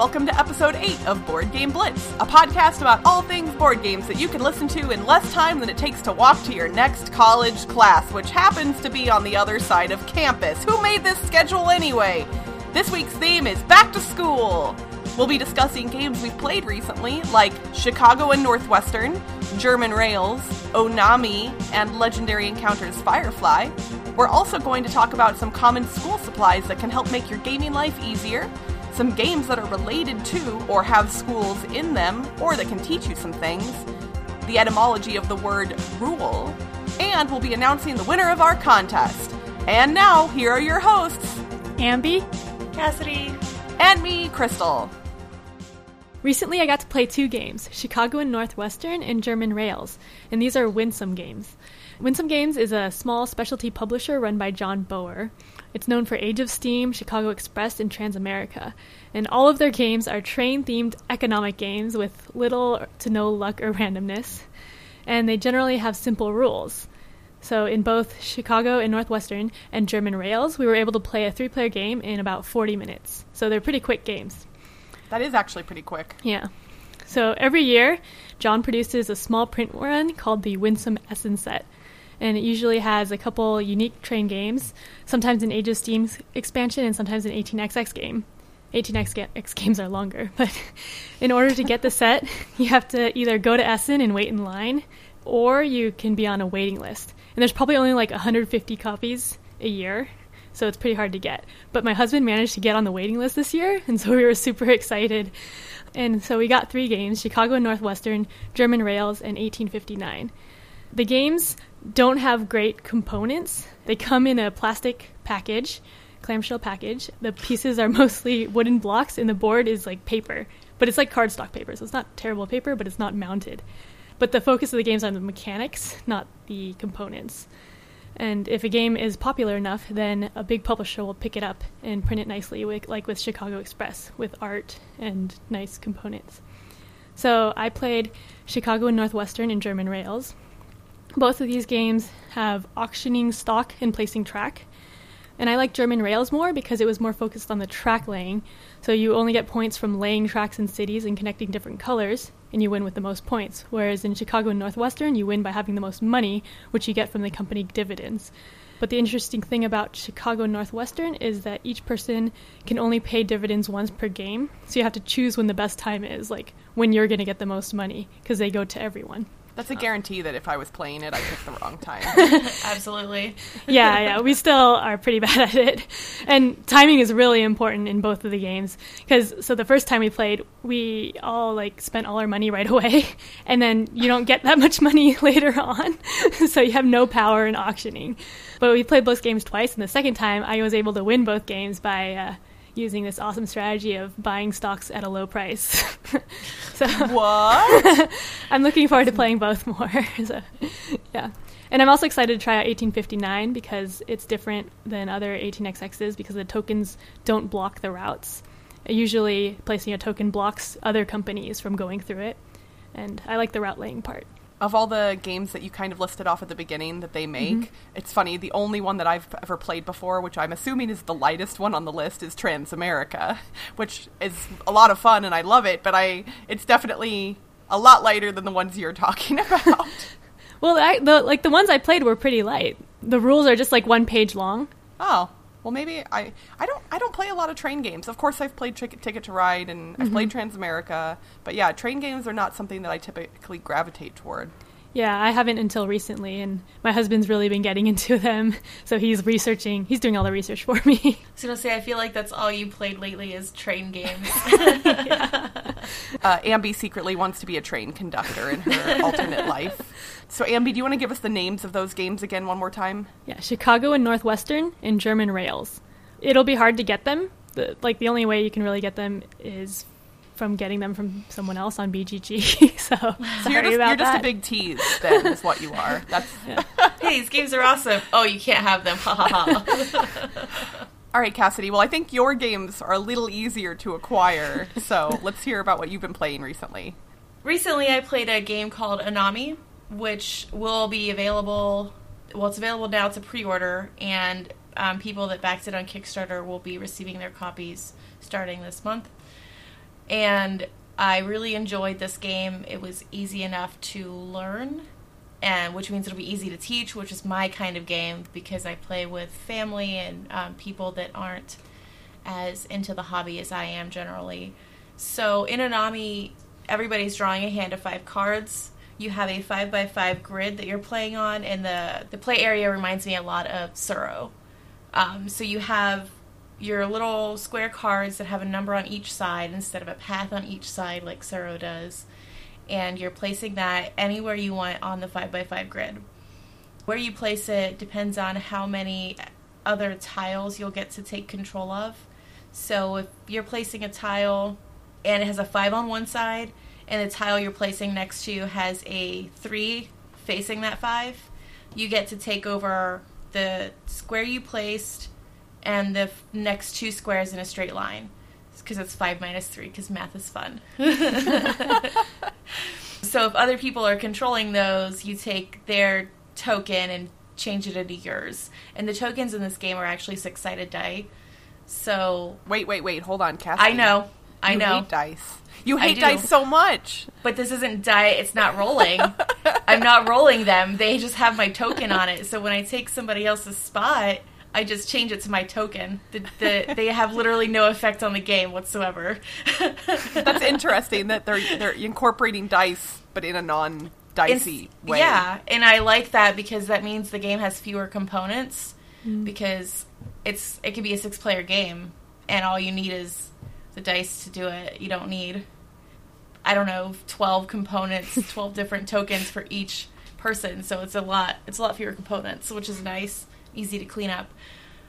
welcome to episode 8 of Board Game Blitz, a podcast about all things board games that you can listen to in less time than it takes to walk to your next college class, which happens to be on the other side of campus. Who made this schedule anyway? This week's theme is Back to School. We'll be discussing games we've played recently, like Chicago and Northwestern, German Rails, Onami, and Legendary Encounters Firefly. We're also going to talk about some common school supplies that can help make your gaming life easier, some games that are related to or have schools in them, or that can teach you some things, the etymology of the word rule, and we'll be announcing the winner of our contest. And now, here are your hosts, Ambi. Cassidy. and me, Crystal. Recently, I got to play two games Chicago and Northwestern and German Rails, and these are Winsome Games. Winsome Games is a small specialty publisher run by John Bohrer. It's known for Age of Steam, Chicago Express, and Transamerica. And all of their games are train themed economic games with little to no luck or randomness. And they generally have simple rules. So, in both Chicago and Northwestern and German Rails, we were able to play a three player game in about 40 minutes. So, they're pretty quick games. That is actually pretty quick. Yeah. So every year, John produces a small print run called the Winsome Essen Set. And it usually has a couple unique train games, sometimes an Age of Steam expansion and sometimes an 18xx game. 18xx games are longer, but in order to get the set, you have to either go to Essen and wait in line, or you can be on a waiting list. And there's probably only like 150 copies a year, so it's pretty hard to get. But my husband managed to get on the waiting list this year, and so we were super excited. And so we got three games Chicago and Northwestern, German Rails, and 1859. The games don't have great components, they come in a plastic package, clamshell package. The pieces are mostly wooden blocks, and the board is like paper. But it's like cardstock paper, so it's not terrible paper, but it's not mounted. But the focus of the games on the mechanics, not the components. And if a game is popular enough, then a big publisher will pick it up and print it nicely, with, like with Chicago Express, with art and nice components. So I played Chicago and Northwestern in German Rails. Both of these games have auctioning stock and placing track. And I like German Rails more because it was more focused on the track laying. So you only get points from laying tracks in cities and connecting different colors, and you win with the most points. Whereas in Chicago and Northwestern, you win by having the most money, which you get from the company dividends. But the interesting thing about Chicago and Northwestern is that each person can only pay dividends once per game. So you have to choose when the best time is, like when you're going to get the most money, because they go to everyone. That's a guarantee that if I was playing it, I picked the wrong time. Absolutely. yeah, yeah, we still are pretty bad at it. And timing is really important in both of the games because so the first time we played, we all like spent all our money right away and then you don't get that much money later on. so you have no power in auctioning. But we played both games twice and the second time I was able to win both games by uh, using this awesome strategy of buying stocks at a low price. so what? I'm looking forward to playing both more. so, yeah. And I'm also excited to try out 1859 because it's different than other 18xx's because the tokens don't block the routes. Usually, placing a token blocks other companies from going through it. And I like the route laying part. Of all the games that you kind of listed off at the beginning that they make, mm-hmm. it's funny, the only one that I've ever played before, which I'm assuming is the lightest one on the list, is Transamerica, which is a lot of fun and I love it, but I it's definitely a lot lighter than the ones you're talking about. Well, I, the, like the ones I played were pretty light. The rules are just like one page long. oh. Well, maybe I I don't I don't play a lot of train games. Of course, I've played Ticket, Ticket to Ride and I've mm-hmm. played Transamerica, but yeah, train games are not something that I typically gravitate toward. Yeah, I haven't until recently, and my husband's really been getting into them. So he's researching, he's doing all the research for me. I was gonna say, I feel like that's all you played lately is train games. Uh, Ambi secretly wants to be a train conductor in her alternate life. So, Ambi, do you want to give us the names of those games again one more time? Yeah, Chicago and Northwestern and German Rails. It'll be hard to get them. The, like the only way you can really get them is from getting them from someone else on BGG. so So sorry you're just, about you're just a big tease, then, is what you are. That's hey, these games are awesome. Oh, you can't have them. Ha ha ha. All right, Cassidy. Well, I think your games are a little easier to acquire. So let's hear about what you've been playing recently. Recently, I played a game called Onami, which will be available. Well, it's available now. It's a pre-order, and um, people that backed it on Kickstarter will be receiving their copies starting this month. And I really enjoyed this game. It was easy enough to learn, and which means it'll be easy to teach, which is my kind of game because I play with family and um, people that aren't as into the hobby as I am generally. So in Onami, everybody's drawing a hand of five cards. You have a five by five grid that you're playing on, and the the play area reminds me a lot of Tsuro. Um, so you have your little square cards that have a number on each side instead of a path on each side like Tsuro does. And you're placing that anywhere you want on the 5x5 grid. Where you place it depends on how many other tiles you'll get to take control of. So if you're placing a tile and it has a 5 on one side, and the tile you're placing next to has a 3 facing that 5, you get to take over the square you placed and the f- next two squares in a straight line because it's 5 minus 3 because math is fun. so if other people are controlling those, you take their token and change it into yours. And the tokens in this game are actually six sided die. So Wait, wait, wait. Hold on, Cassie. I know. I You know. hate dice. You hate dice so much. But this isn't die, it's not rolling. I'm not rolling them. They just have my token on it. So when I take somebody else's spot, I just change it to my token. The, the, they have literally no effect on the game whatsoever. That's interesting that they're they're incorporating dice, but in a non dicey way. Yeah, and I like that because that means the game has fewer components mm. because it's it can be a six player game and all you need is the dice to do it. You don't need I don't know, 12 components, 12 different tokens for each person. So it's a lot it's a lot fewer components, which is nice, easy to clean up.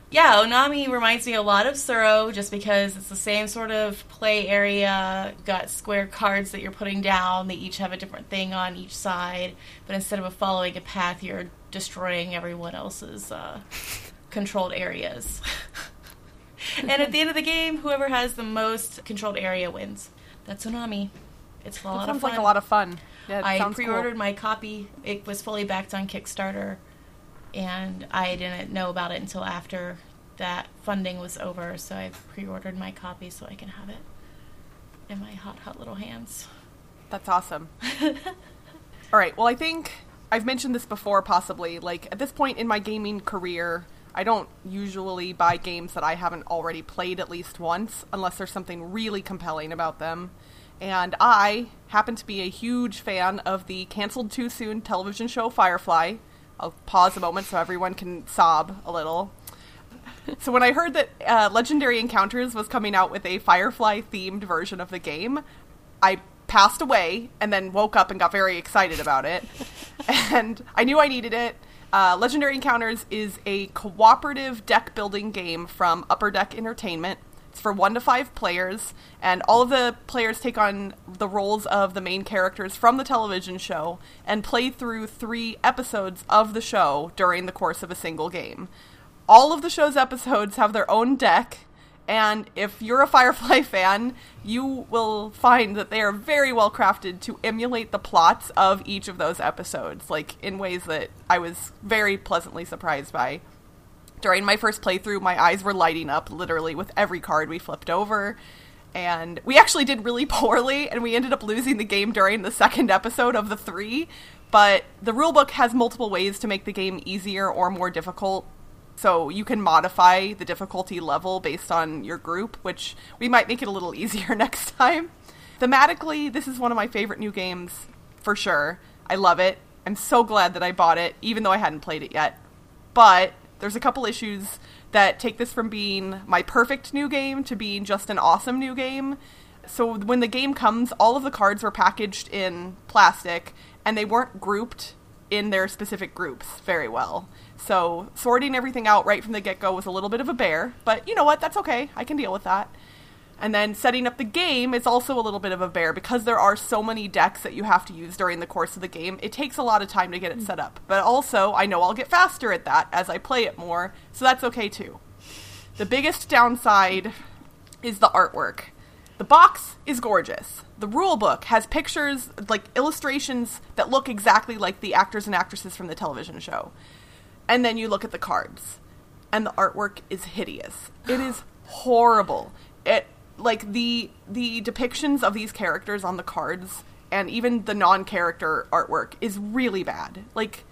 Yeah, Onami reminds me a lot of Tsuro just because it's the same sort of play area. Got square cards that you're putting down. They each have a different thing on each side. But instead of following a path, you're destroying everyone else's uh, controlled areas. and at the end of the game, whoever has the most controlled area wins. That's Onami. It's a lot That of sounds fun. like a lot of fun. Yeah, I pre-ordered my copy. It was fully backed on Kickstarter, and I didn't know about it until after that funding was over. So I pre-ordered my copy so I can have it in my hot, hot little hands. That's awesome. All right. Well, I think I've mentioned this before, possibly. Like, at this point in my gaming career, I don't usually buy games that I haven't already played at least once, unless there's something really compelling about them. And I happen to be a huge fan of the canceled too soon television show Firefly. I'll pause a moment so everyone can sob a little. So when I heard that uh, Legendary Encounters was coming out with a Firefly themed version of the game, I passed away and then woke up and got very excited about it. and I knew I needed it. Uh, Legendary Encounters is a cooperative deck building game from Upper Deck Entertainment. It's for one to five players, and all of the players take on the roles of the main characters from the television show and play through three episodes of the show during the course of a single game. All of the show's episodes have their own deck, and if you're a Firefly fan, you will find that they are very well crafted to emulate the plots of each of those episodes, like in ways that I was very pleasantly surprised by. During my first playthrough, my eyes were lighting up literally with every card we flipped over. And we actually did really poorly, and we ended up losing the game during the second episode of the three. But the rulebook has multiple ways to make the game easier or more difficult so you can modify the difficulty level based on your group, which we might make it a little easier next time. Thematically, this is one of my favorite new games for sure. I love it. I'm so glad that I bought it, even though I hadn't played it yet. But there's a couple issues that take this from being my perfect new game to being just an awesome new game. So when the game comes, all of the cards were packaged in plastic and they weren't grouped in their specific groups very well. So sorting everything out right from the get go was a little bit of a bear, but you know what? That's okay. I can deal with that. And then setting up the game is also a little bit of a bear because there are so many decks that you have to use during the course of the game. It takes a lot of time to get it set up. But also, I know I'll get faster at that as I play it more, so that's okay too. The biggest downside is the artwork. The box is gorgeous. The rule book has pictures, like illustrations that look exactly like the actors and actresses from the television show. And then you look at the cards, and the artwork is hideous. It is horrible. It like the the depictions of these characters on the cards and even the non-character artwork is really bad. Like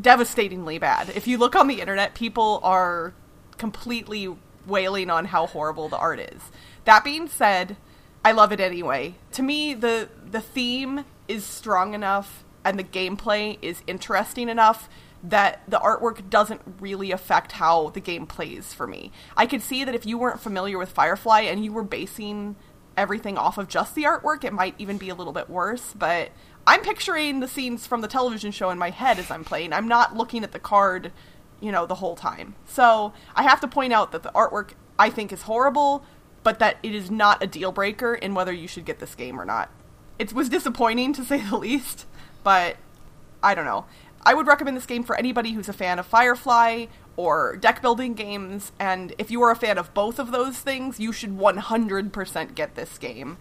devastatingly bad. If you look on the internet, people are completely wailing on how horrible the art is. That being said, I love it anyway. To me, the the theme is strong enough and the gameplay is interesting enough that the artwork doesn't really affect how the game plays for me. I could see that if you weren't familiar with Firefly and you were basing everything off of just the artwork, it might even be a little bit worse, but I'm picturing the scenes from the television show in my head as I'm playing. I'm not looking at the card, you know, the whole time. So, I have to point out that the artwork I think is horrible, but that it is not a deal breaker in whether you should get this game or not. It was disappointing to say the least, but I don't know. I would recommend this game for anybody who's a fan of Firefly or deck building games, and if you are a fan of both of those things, you should 100% get this game.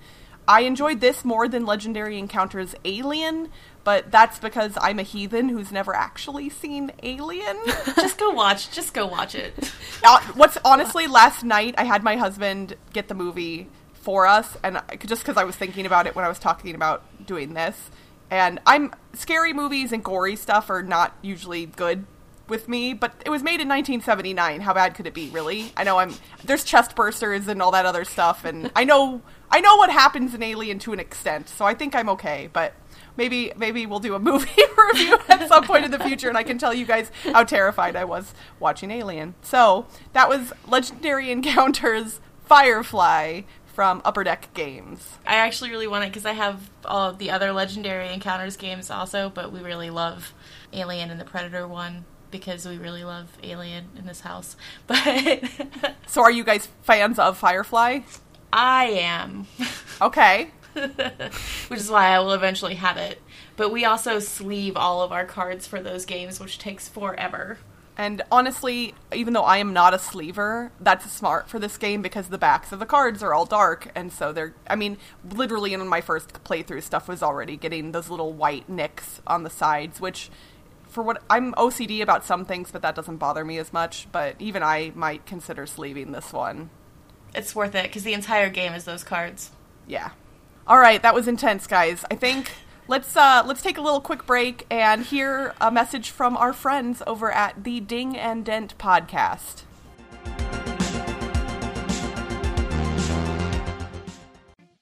I enjoyed this more than Legendary Encounters Alien, but that's because I'm a heathen who's never actually seen Alien. just go watch. Just go watch it. Uh, what's honestly, last night I had my husband get the movie for us, and I, just because I was thinking about it when I was talking about doing this, and I'm scary movies and gory stuff are not usually good with me, but it was made in 1979. How bad could it be, really? I know I'm there's chest bursters and all that other stuff, and I know I know what happens in Alien to an extent, so I think I'm okay. But maybe maybe we'll do a movie review at some point in the future, and I can tell you guys how terrified I was watching Alien. So that was Legendary Encounters Firefly from Upper Deck Games. I actually really want it because I have all of the other Legendary Encounters games also, but we really love Alien and the Predator one because we really love Alien in this house. But so, are you guys fans of Firefly? I am. Okay. which is why I will eventually have it. But we also sleeve all of our cards for those games, which takes forever. And honestly, even though I am not a sleever, that's smart for this game because the backs of the cards are all dark, and so they're. I mean, literally in my first playthrough, stuff was already getting those little white nicks on the sides, which, for what I'm OCD about some things, but that doesn't bother me as much. But even I might consider sleeving this one. It's worth it because the entire game is those cards. Yeah. All right, that was intense, guys. I think let's uh, let's take a little quick break and hear a message from our friends over at the Ding and Dent podcast.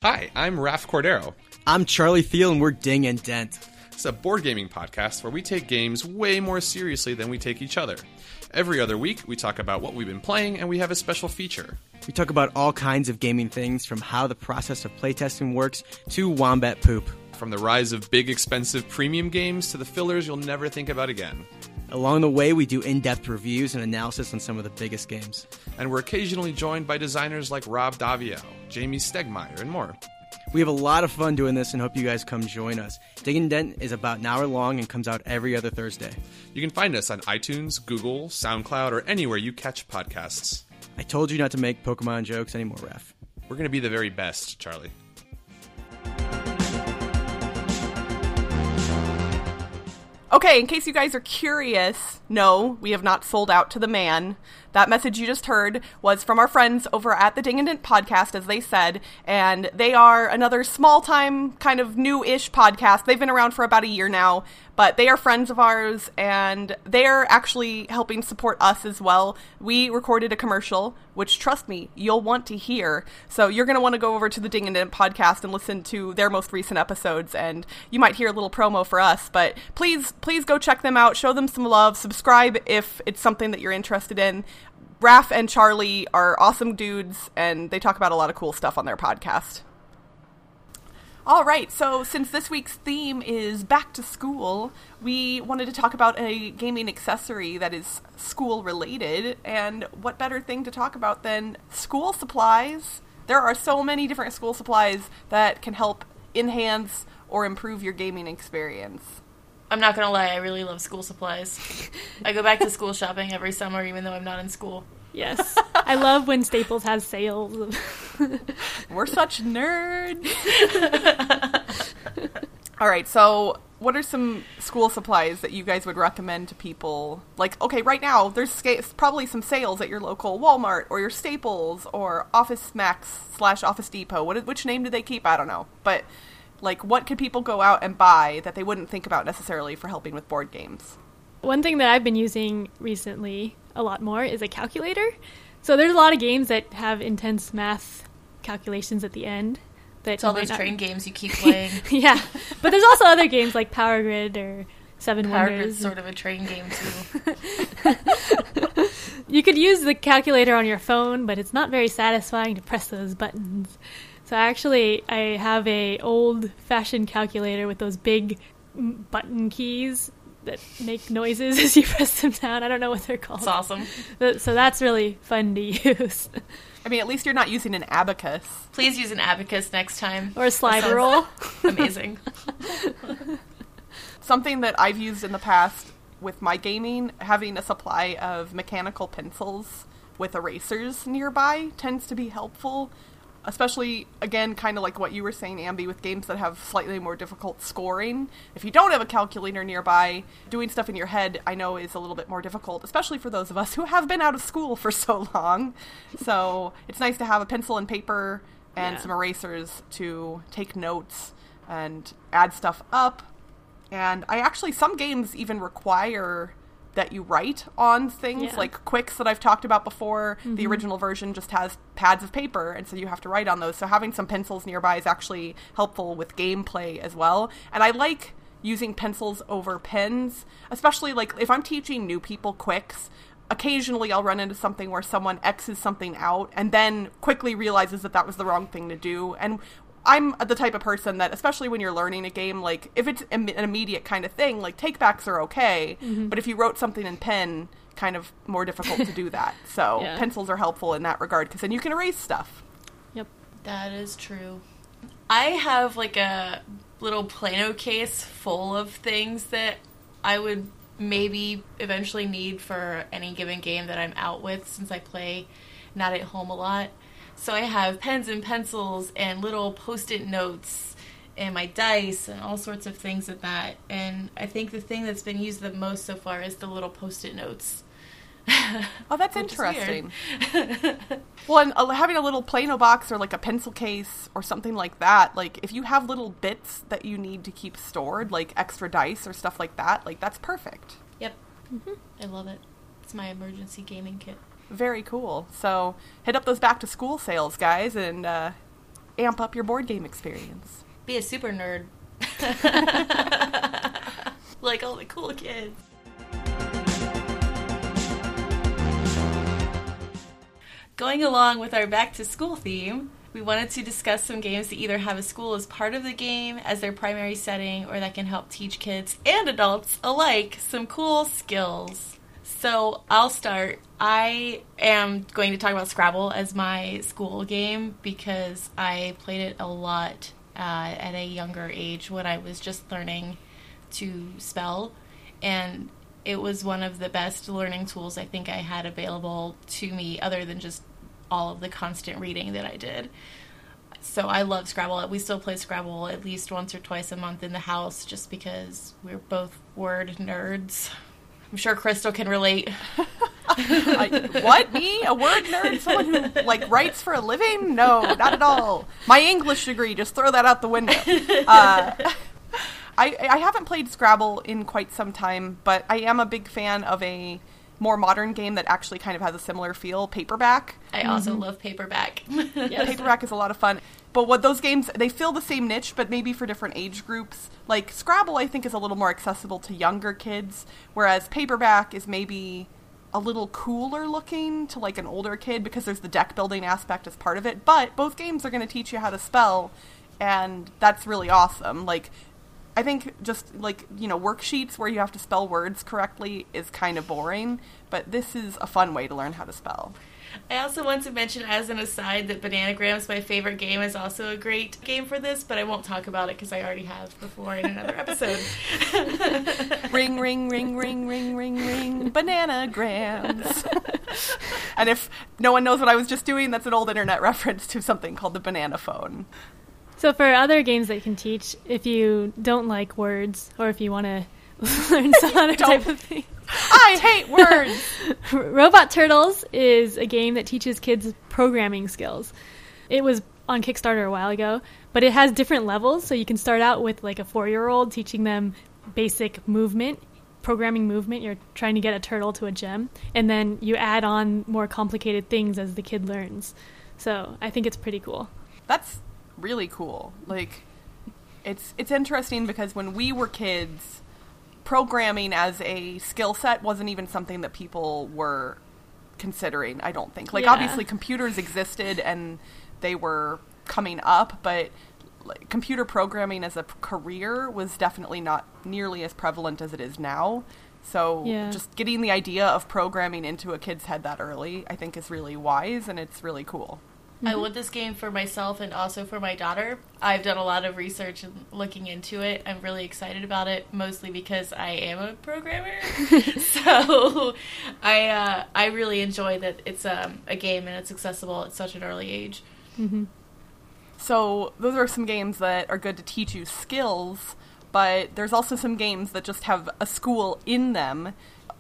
Hi, I'm Raf Cordero. I'm Charlie Theel, and we're Ding and Dent. It's a board gaming podcast where we take games way more seriously than we take each other. Every other week, we talk about what we've been playing, and we have a special feature. We talk about all kinds of gaming things, from how the process of playtesting works to wombat poop. From the rise of big, expensive premium games to the fillers you'll never think about again. Along the way, we do in depth reviews and analysis on some of the biggest games. And we're occasionally joined by designers like Rob Daviau, Jamey Stegmaier, and more. We have a lot of fun doing this and hope you guys come join us. Ding and Dent is about an hour long and comes out every other Thursday. You can find us on iTunes, Google, SoundCloud, or anywhere you catch podcasts. I told you not to make Pokemon jokes anymore, Raf. We're going to be the very best, Charlie. Okay, in case you guys are curious, no, we have not sold out to the man. That message you just heard was from our friends over at the Ding and Dent podcast, as they said, and they are another small time, kind of new ish podcast. They've been around for about a year now, but they are friends of ours, and they're actually helping support us as well. We recorded a commercial, which, trust me, you'll want to hear. So you're going to want to go over to the Ding and Dent podcast and listen to their most recent episodes, and you might hear a little promo for us. But please, please go check them out, show them some love, subscribe if it's something that you're interested in. Raf and Charlie are awesome dudes, and they talk about a lot of cool stuff on their podcast. All right, so since this week's theme is back to school, we wanted to talk about a gaming accessory that is school related. And what better thing to talk about than school supplies? There are so many different school supplies that can help enhance or improve your gaming experience. I'm not gonna lie, I really love school supplies. I go back to school shopping every summer, even though I'm not in school. Yes. I love when Staples has sales. We're such nerds. All right, so What are some school supplies that you guys would recommend to people? Like, okay, right now there's sca- probably some sales at your local Walmart or your Staples or Office Max slash Office Depot. What which name do they keep? I don't know, but like, what could people go out and buy that they wouldn't think about necessarily for helping with board games? One thing that I've been using recently a lot more is a calculator. So there's a lot of games that have intense math calculations at the end. That It's all those not- train games you keep playing. yeah, but there's also other games like Power Grid or Seven Power Wonders. Grid's sort of a train game too. You could use the calculator on your phone, but it's not very satisfying to press those buttons. So actually, I have a old-fashioned calculator with those big button keys that make noises as you press them down. I don't know what they're called. It's awesome. So that's really fun to use. I mean, at least you're not using an abacus. Please use an abacus next time. or a slide That sounds rule. Amazing. Something that I've used in the past with my gaming, having a supply of mechanical pencils with erasers nearby tends to be helpful. Especially, again, kind of like what you were saying, Ambi, with games that have slightly more difficult scoring. If you don't have a calculator nearby, doing stuff in your head, I know, is a little bit more difficult, especially for those of us who have been out of school for so long. So it's nice to have a pencil and paper and Yeah. some erasers to take notes and add stuff up and I actually some games even require that you write on things Yeah. like Qwixx that I've talked about before. The mm-hmm. original version just has pads of paper, and so you have to write on those. So having some pencils nearby is actually helpful with gameplay as well. And I like using pencils over pens, especially like if I'm teaching new people Qwixx. Occasionally, I'll run into something where someone X's something out and then quickly realizes that that was the wrong thing to do. And I'm the type of person that, especially when you're learning a game, like if it's im- an immediate kind of thing, like takebacks are okay. Mm-hmm. But if you wrote something in pen, kind of more difficult to do that. So Yeah. pencils are helpful in that regard because then you can erase stuff. Yep. That is true. I have like a little Plano case full of things that I would maybe eventually need for any given game that I'm out with since I play not at home a lot. So I have pens and pencils and little post it notes and my dice and all sorts of things like that. And I think the thing that's been used the most so far is the little post it notes. Oh, that's interesting. well, and uh, having a little Plano box or like a pencil case or something like that, like if you have little bits that you need to keep stored, like extra dice or stuff like that, like that's perfect. Yep. I love it. It's my emergency gaming kit. Very cool. So hit up those back to school sales, guys, and uh, amp up your board game experience. Be a super nerd. like all the cool kids. Going along with our back to school theme, we wanted to discuss some games that either have a school as part of the game as their primary setting or that can help teach kids and adults alike some cool skills. So I'll start. I am going to talk about Scrabble as my school game because I played it a lot uh, at a younger age when I was just learning to spell. And it was one of the best learning tools I think I had available to me, other than just all of the constant reading that I did. So I love Scrabble. We still play Scrabble at least once or twice a month in the house just because we're both word nerds. I'm sure Crystal can relate. I, what me? A word nerd? Someone who like writes for a living? No, not at all. My English degree, just throw that out the window. Uh, I I haven't played Scrabble in quite some time, but I am a big fan of a more modern game that actually kind of has a similar feel, Paperback. I also love paperback. Yes. Paperback is a lot of fun. But what those games they fill the same niche, but maybe for different age groups. Like Scrabble, I think is a little more accessible to younger kids, whereas Paperback is maybe a little cooler looking to like an older kid because there's the deck building aspect as part of it. But both games are going to teach you how to spell, and that's really awesome. Like I think just like, you know, worksheets where you have to spell words correctly is kind of boring, but this is a fun way to learn how to spell. I also want to mention, as an aside, that Bananagrams, my favorite game, is also a great game for this, but I won't talk about it because I already have before in another episode. ring, ring, ring, ring, ring, ring, ring, bananagrams. and if no one knows what I was just doing, that's an old internet reference to something called the banana phone. So for other games that you can teach, if you don't like words or if you want to learn some other type of thing, I hate words. Robot Turtles is a game that teaches kids programming skills. It was on Kickstarter a while ago, but it has different levels. So you can start out with like a four year old teaching them basic movement, programming movement. You're trying to get a turtle to a gem, and then you add on more complicated things as the kid learns. So I think it's pretty cool. That's really cool. Like, it's it's interesting because when we were kids, programming as a skill set wasn't even something that people were considering. I don't think. Like, Yeah. obviously, computers existed and they were coming up, but like, computer programming as a career was definitely not nearly as prevalent as it is now. So, Yeah. just getting the idea of programming into a kid's head that early, I think, is really wise and it's really cool. I want this game for myself and also for my daughter. I've done a lot of research and looking into it. I'm really excited about it, mostly because I am a programmer. so I uh, I really enjoy that it's um, a game and it's accessible at such an early age. So those are some games that are good to teach you skills, but there's also some games that just have a school in them.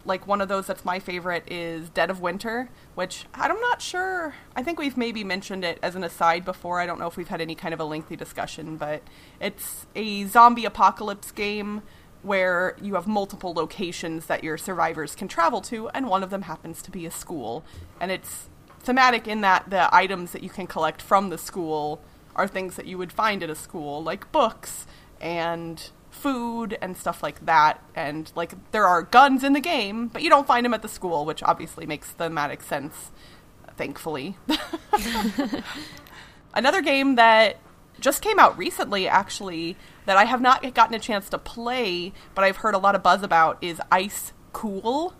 Like one of those that's my favorite is Dead of Winter, which I'm not sure. I think we've maybe mentioned it as an aside before. I don't know if we've had any kind of a lengthy discussion, but it's a zombie apocalypse game where you have multiple locations that your survivors can travel to, and one of them happens to be a school. And it's thematic in that the items that you can collect from the school are things that you would find at a school, like books and food and stuff like that. And like there are guns in the game, but you don't find them at the school, which obviously makes thematic sense, thankfully. Another game that just came out recently, actually, that I have not gotten a chance to play, but I've heard a lot of buzz about is Ice Cool.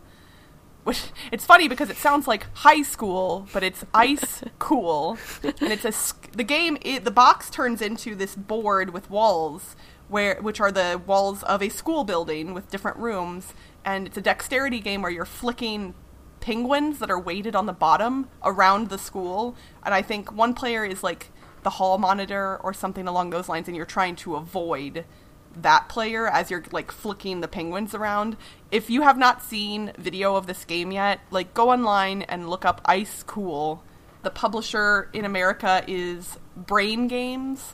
Which it's funny because it sounds like high school, but it's ice cool, and it's a the game. It, the box turns into this board with walls, where which are the walls of a school building with different rooms, and it's a dexterity game where you're flicking penguins that are weighted on the bottom around the school, and I think one player is like the hall monitor or something along those lines, and you're trying to avoid that player as you're like flicking the penguins around. If you have not seen video of this game yet, like go online and look up Ice Cool. The publisher in America is Brain Games.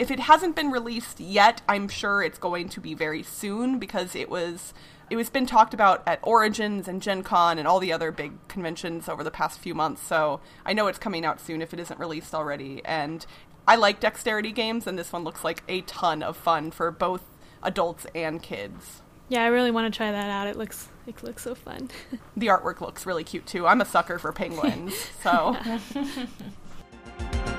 If it hasn't been released yet, I'm sure it's going to be very soon because it was it was been talked about at Origins and Gen Con and all the other big conventions over the past few months. So I know it's coming out soon if it isn't released already. And I like dexterity games, and this one looks like a ton of fun for both adults and kids. Yeah, I really want to try that out. It looks it looks so fun. The artwork looks really cute too. I'm a sucker for penguins, so.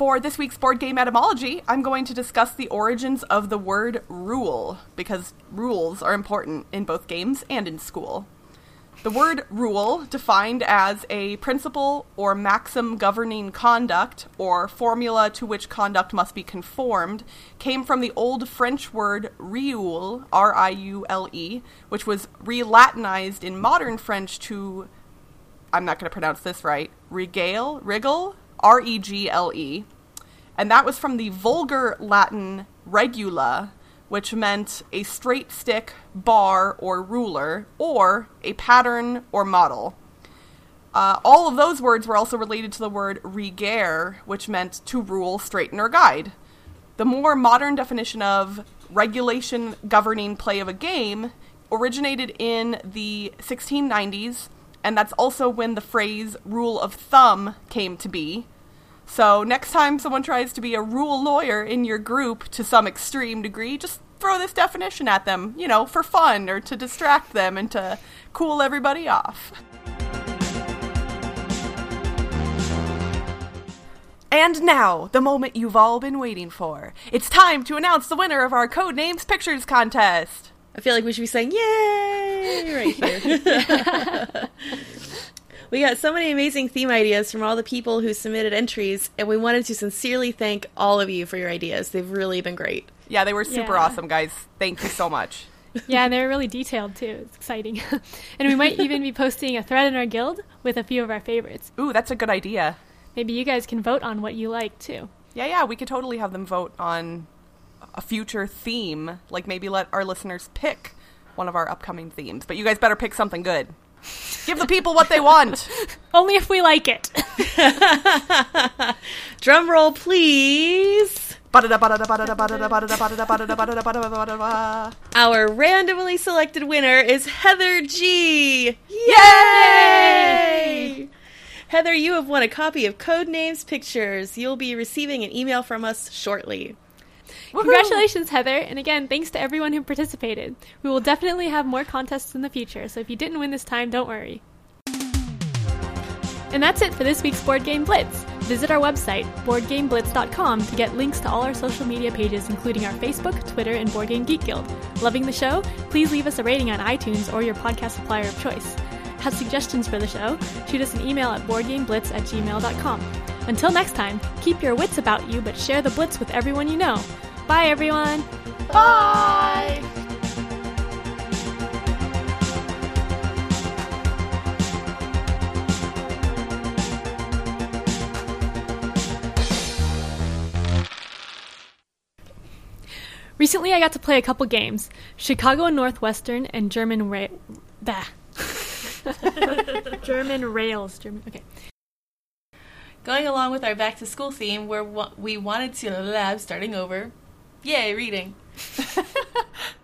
For this week's board game etymology, I'm going to discuss the origins of the word rule, because rules are important in both games and in school. The word rule, defined as a principle or maxim governing conduct or formula to which conduct must be conformed, came from the old French word riule, R I U L E, which was re-Latinized in modern French to I'm not going to pronounce this right. Regale, wriggle, R E G L E. And that was from the vulgar Latin regula, which meant a straight stick, bar, or ruler, or a pattern or model. Uh, all of those words were also related to the word rigere, which meant to rule, straighten, or guide. The more modern definition of regulation governing play of a game originated in the 1690s, and that's also when the phrase rule of thumb came to be. So, next time someone tries to be a rule lawyer in your group to some extreme degree, just throw this definition at them, you know, for fun or to distract them and to cool everybody off. And now, the moment you've all been waiting for. It's time to announce the winner of our Codenames Pictures contest. I feel like we should be saying "Yay!" right here. we got so many amazing theme ideas from all the people who submitted entries, and we wanted to sincerely thank all of you for your ideas. They've really been great. Yeah, they were super Yeah. awesome, guys. Thank you so much. yeah, and they're really detailed too. It's exciting. and we might even be posting a thread in our guild with a few of our favorites. Ooh, that's a good idea. maybe you guys can vote on what you like too. Yeah, yeah, we could totally have them vote on a future theme. Like maybe let our listeners pick one of our upcoming themes. But you guys better pick something good. Give the people what they want. Only if we like it. Drum roll, please. Our randomly selected winner is Heather G. Yay! Heather, you have won a copy of Codenames Pictures. You'll be receiving an email from us shortly. Woohoo! Congratulations, Heather. And again, thanks to everyone who participated. We will definitely have more contests in the future, so if you didn't win this time, don't worry. And that's it for this week's Board Game Blitz. Visit our website, boardgameblitz.com, to get links to all our social media pages, including our Facebook, Twitter, and Board Game Geek Guild. Loving the show? Please leave us a rating on iTunes or your podcast supplier of choice. Have suggestions for the show? Shoot us an email at boardgameblitz at gmail.com. Until next time, keep your wits about you, but share the blitz with everyone you know. Bye, everyone! Bye! Recently, I got to play a couple games Chicago and Northwestern and German Ra- bah. German Rails. German. Okay. Going along with our back to school theme, where we wanted to lab starting over. Yay, reading.